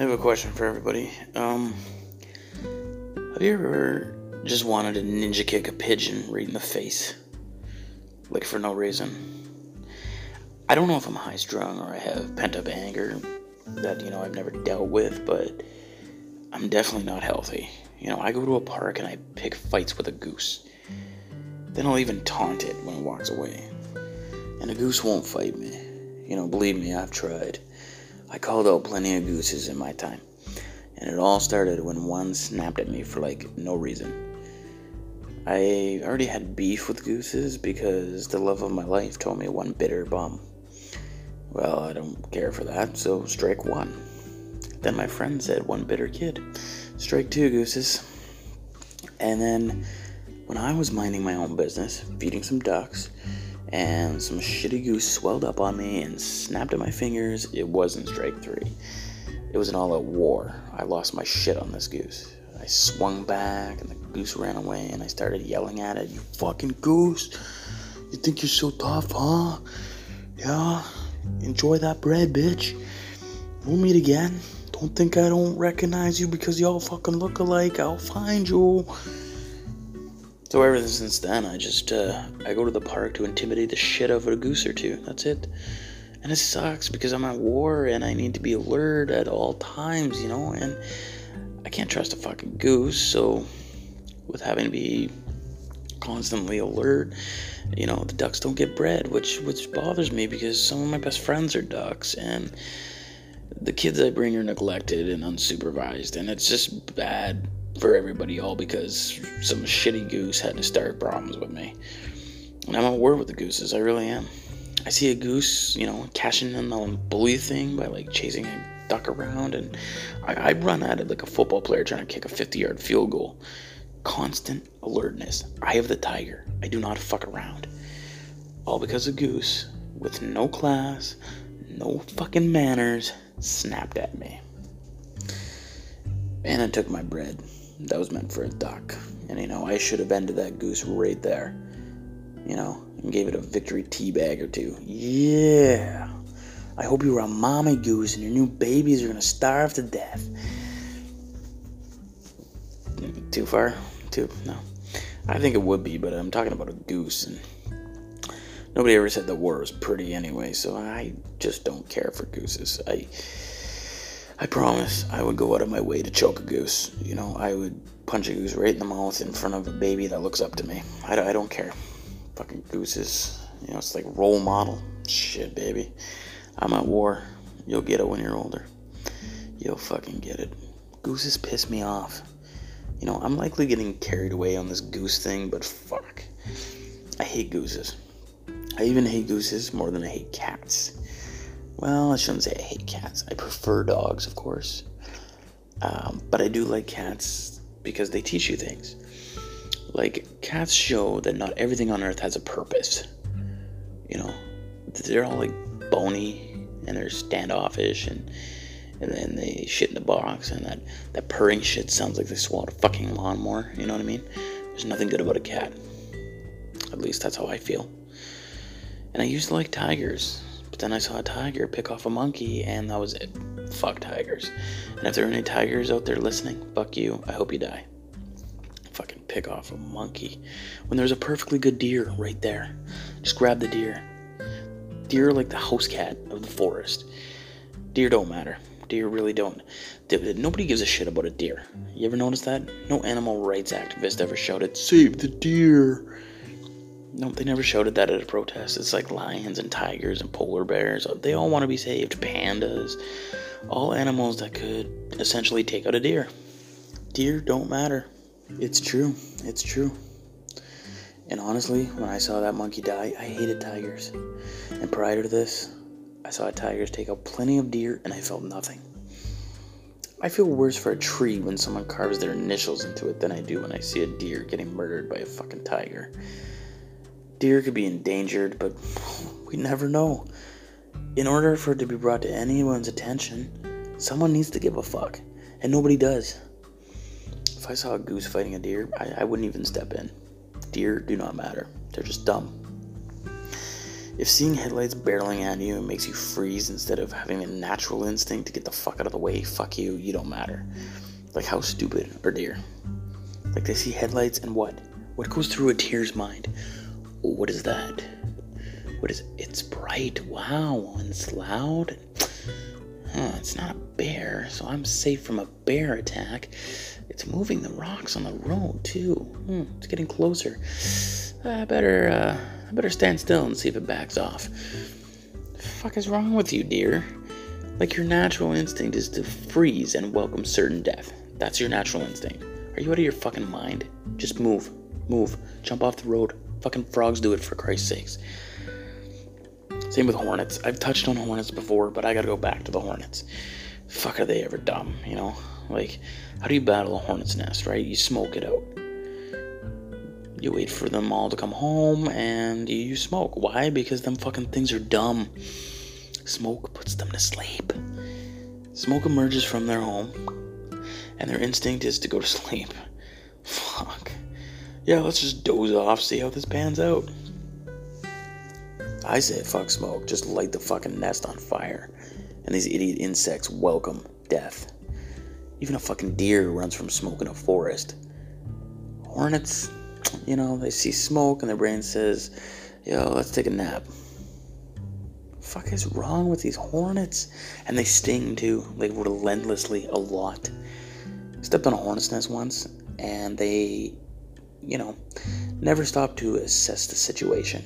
I have a question for everybody. Um, have you ever just wanted to ninja kick a pigeon right in the face? Like for no reason? I don't know if I'm high strung or I have pent up anger that, you know, I've never dealt with, but I'm definitely not healthy. You know, I go to a park and I pick fights with a goose. Then I'll even taunt it when it walks away. And a goose won't fight me. You know, believe me, I've tried. I called out plenty of gooses in my time. And it all started when one snapped at me for like no reason. I already had beef with gooses because the love of my life told me one bitter bum. Well, I don't care for that, so strike one. Then my friend said one bitter kid. Strike two gooses. And then when I was minding my own business, feeding some ducks, and some shitty goose swelled up on me and snapped at my fingers, it wasn't strike three. It was an all out war. I lost my shit on this goose. I swung back and the goose ran away and I started yelling at it, You fucking goose! You think you're so tough, huh? Yeah? Enjoy that bread, bitch. We'll meet again. Don't think I don't recognize you because y'all fucking look alike. I'll find you. So ever since then, I just uh, I go to the park to intimidate the shit out of a goose or two. That's it. And it sucks because I'm at war and I need to be alert at all times, you know. And I can't trust a fucking goose. So with having to be constantly alert, you know, the ducks don't get bread, which which bothers me because some of my best friends are ducks and the kids I bring are neglected and unsupervised, and it's just bad for everybody, all because some shitty goose had to start problems with me. And I'm at war with the gooses, I really am. I see a goose, you know, cashing in on the bully thing by like chasing a duck around, and I, I run at it like a football player trying to kick a 50 yard field goal. Constant alertness. I have the tiger. I do not fuck around. All because a goose with no class, no fucking manners snapped at me. And I took my bread that was meant for a duck. And, you know, I should have ended that goose right there. You know, and gave it a victory tea bag or two. Yeah. I hope you were a mommy goose and your new babies are gonna starve to death. Too far? Too no. I think it would be, but I'm talking about a goose and nobody ever said the war was pretty anyway, so I just don't care for gooses. I I promise I would go out of my way to choke a goose. You know, I would punch a goose right in the mouth in front of a baby that looks up to me. I, I don't care. Fucking gooses. You know, it's like role model. Shit, baby. I'm at war. You'll get it when you're older. You'll fucking get it. Gooses piss me off. You know, I'm likely getting carried away on this goose thing, but fuck. I hate gooses. I even hate gooses more than I hate cats. Well, I shouldn't say I hate cats. I prefer dogs, of course. Um, but I do like cats because they teach you things. Like, cats show that not everything on earth has a purpose. You know, they're all like bony and they're standoffish and and then they shit in the box and that, that purring shit sounds like they swallowed a fucking lawnmower. You know what I mean? There's nothing good about a cat. At least that's how I feel. And I used to like tigers. But then I saw a tiger pick off a monkey, and that was it. Fuck tigers. And if there are any tigers out there listening, fuck you. I hope you die. Fucking pick off a monkey. When there's a perfectly good deer right there, just grab the deer. Deer like the house cat of the forest. Deer don't matter. Deer really don't. Nobody gives a shit about a deer. You ever notice that? No animal rights activist ever shouted, Save the deer! No, they never shouted that at a protest. It's like lions and tigers and polar bears. They all want to be saved. Pandas. All animals that could essentially take out a deer. Deer don't matter. It's true. It's true. And honestly, when I saw that monkey die, I hated tigers. And prior to this, I saw tigers take out plenty of deer and I felt nothing. I feel worse for a tree when someone carves their initials into it than I do when I see a deer getting murdered by a fucking tiger. Deer could be endangered, but we never know. In order for it to be brought to anyone's attention, someone needs to give a fuck, and nobody does. If I saw a goose fighting a deer, I, I wouldn't even step in. Deer do not matter, they're just dumb. If seeing headlights barreling at you makes you freeze instead of having a natural instinct to get the fuck out of the way, fuck you, you don't matter. Like, how stupid are deer? Like, they see headlights and what? What goes through a deer's mind? What is that? What is It's bright. Wow. And it's loud. Huh, it's not a bear, so I'm safe from a bear attack. It's moving the rocks on the road too. Hmm, it's getting closer. I better, uh, I better stand still and see if it backs off. The fuck is wrong with you, deer? Like your natural instinct is to freeze and welcome certain death. That's your natural instinct. Are you out of your fucking mind? Just move, move, jump off the road. Fucking frogs do it for Christ's sakes. Same with hornets. I've touched on hornets before, but I gotta go back to the hornets. Fuck, are they ever dumb, you know? Like, how do you battle a hornet's nest, right? You smoke it out. You wait for them all to come home and you smoke. Why? Because them fucking things are dumb. Smoke puts them to sleep. Smoke emerges from their home, and their instinct is to go to sleep. Fuck. Yeah, let's just doze off, see how this pans out. I say fuck smoke, just light the fucking nest on fire. And these idiot insects welcome death. Even a fucking deer runs from smoke in a forest. Hornets, you know, they see smoke and their brain says, yo, let's take a nap. Fuck is wrong with these hornets? And they sting too, like relentlessly a lot. Stepped on a hornet's nest once, and they, you know, never stop to assess the situation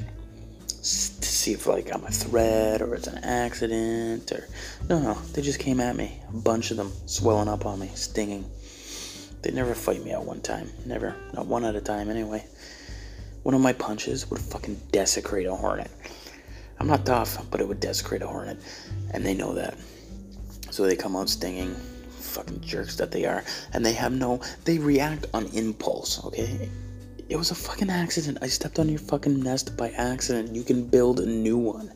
to see if like I'm a threat or it's an accident or no no they just came at me a bunch of them swelling up on me stinging they never fight me at one time. Never. Not one at a time, anyway. One of my punches would fucking desecrate a hornet. I'm not tough, but it would desecrate a hornet. And they know that. So they come out stinging. Fucking jerks that they are. And they have no. They react on impulse, okay? It was a fucking accident. I stepped on your fucking nest by accident. You can build a new one.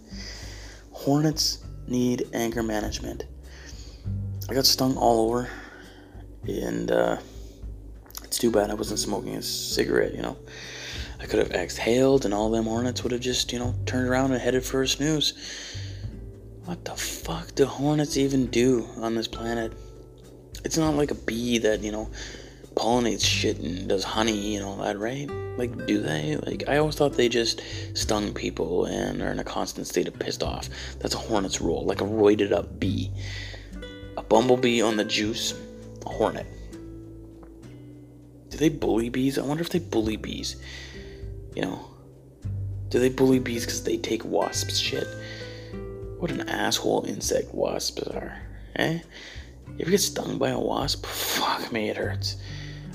Hornets need anger management. I got stung all over. And, uh, it's too bad I wasn't smoking a cigarette, you know. I could have exhaled, and all them hornets would have just, you know, turned around and headed for a snooze. What the fuck do hornets even do on this planet? It's not like a bee that, you know, pollinates shit and does honey, and all that, right? Like, do they? Like, I always thought they just stung people and are in a constant state of pissed off. That's a hornet's role, like a roided up bee. A bumblebee on the juice, a hornet. Do they bully bees? I wonder if they bully bees. You know, do they bully bees because they take wasps shit? What an asshole insect wasps are, eh? You ever get stung by a wasp? Fuck me, it hurts.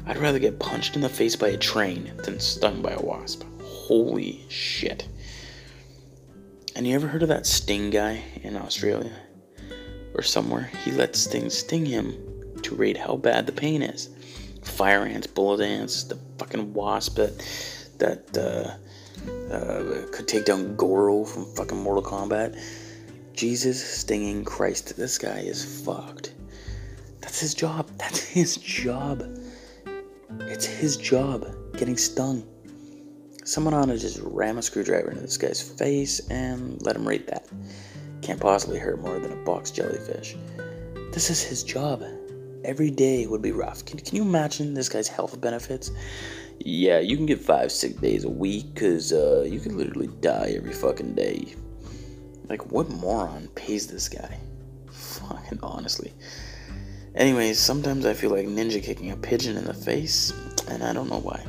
I'd rather get punched in the face by a train than stung by a wasp. Holy shit. And you ever heard of that sting guy in Australia? Or somewhere? He lets things sting him to rate how bad the pain is fire ants, bullet ants, the fucking wasp that that uh, uh, could take down Goro from fucking Mortal Kombat. Jesus stinging Christ, this guy is fucked. That's his job. That's his job. It's his job getting stung. Someone ought to just ram a screwdriver into this guy's face and let him rate that. Can't possibly hurt more than a box jellyfish. This is his job every day would be rough. Can, can you imagine this guy's health benefits? Yeah, you can get five sick days a week because uh, you can literally die every fucking day. Like, what moron pays this guy? Fucking honestly. Anyways, sometimes I feel like ninja kicking a pigeon in the face, and I don't know why.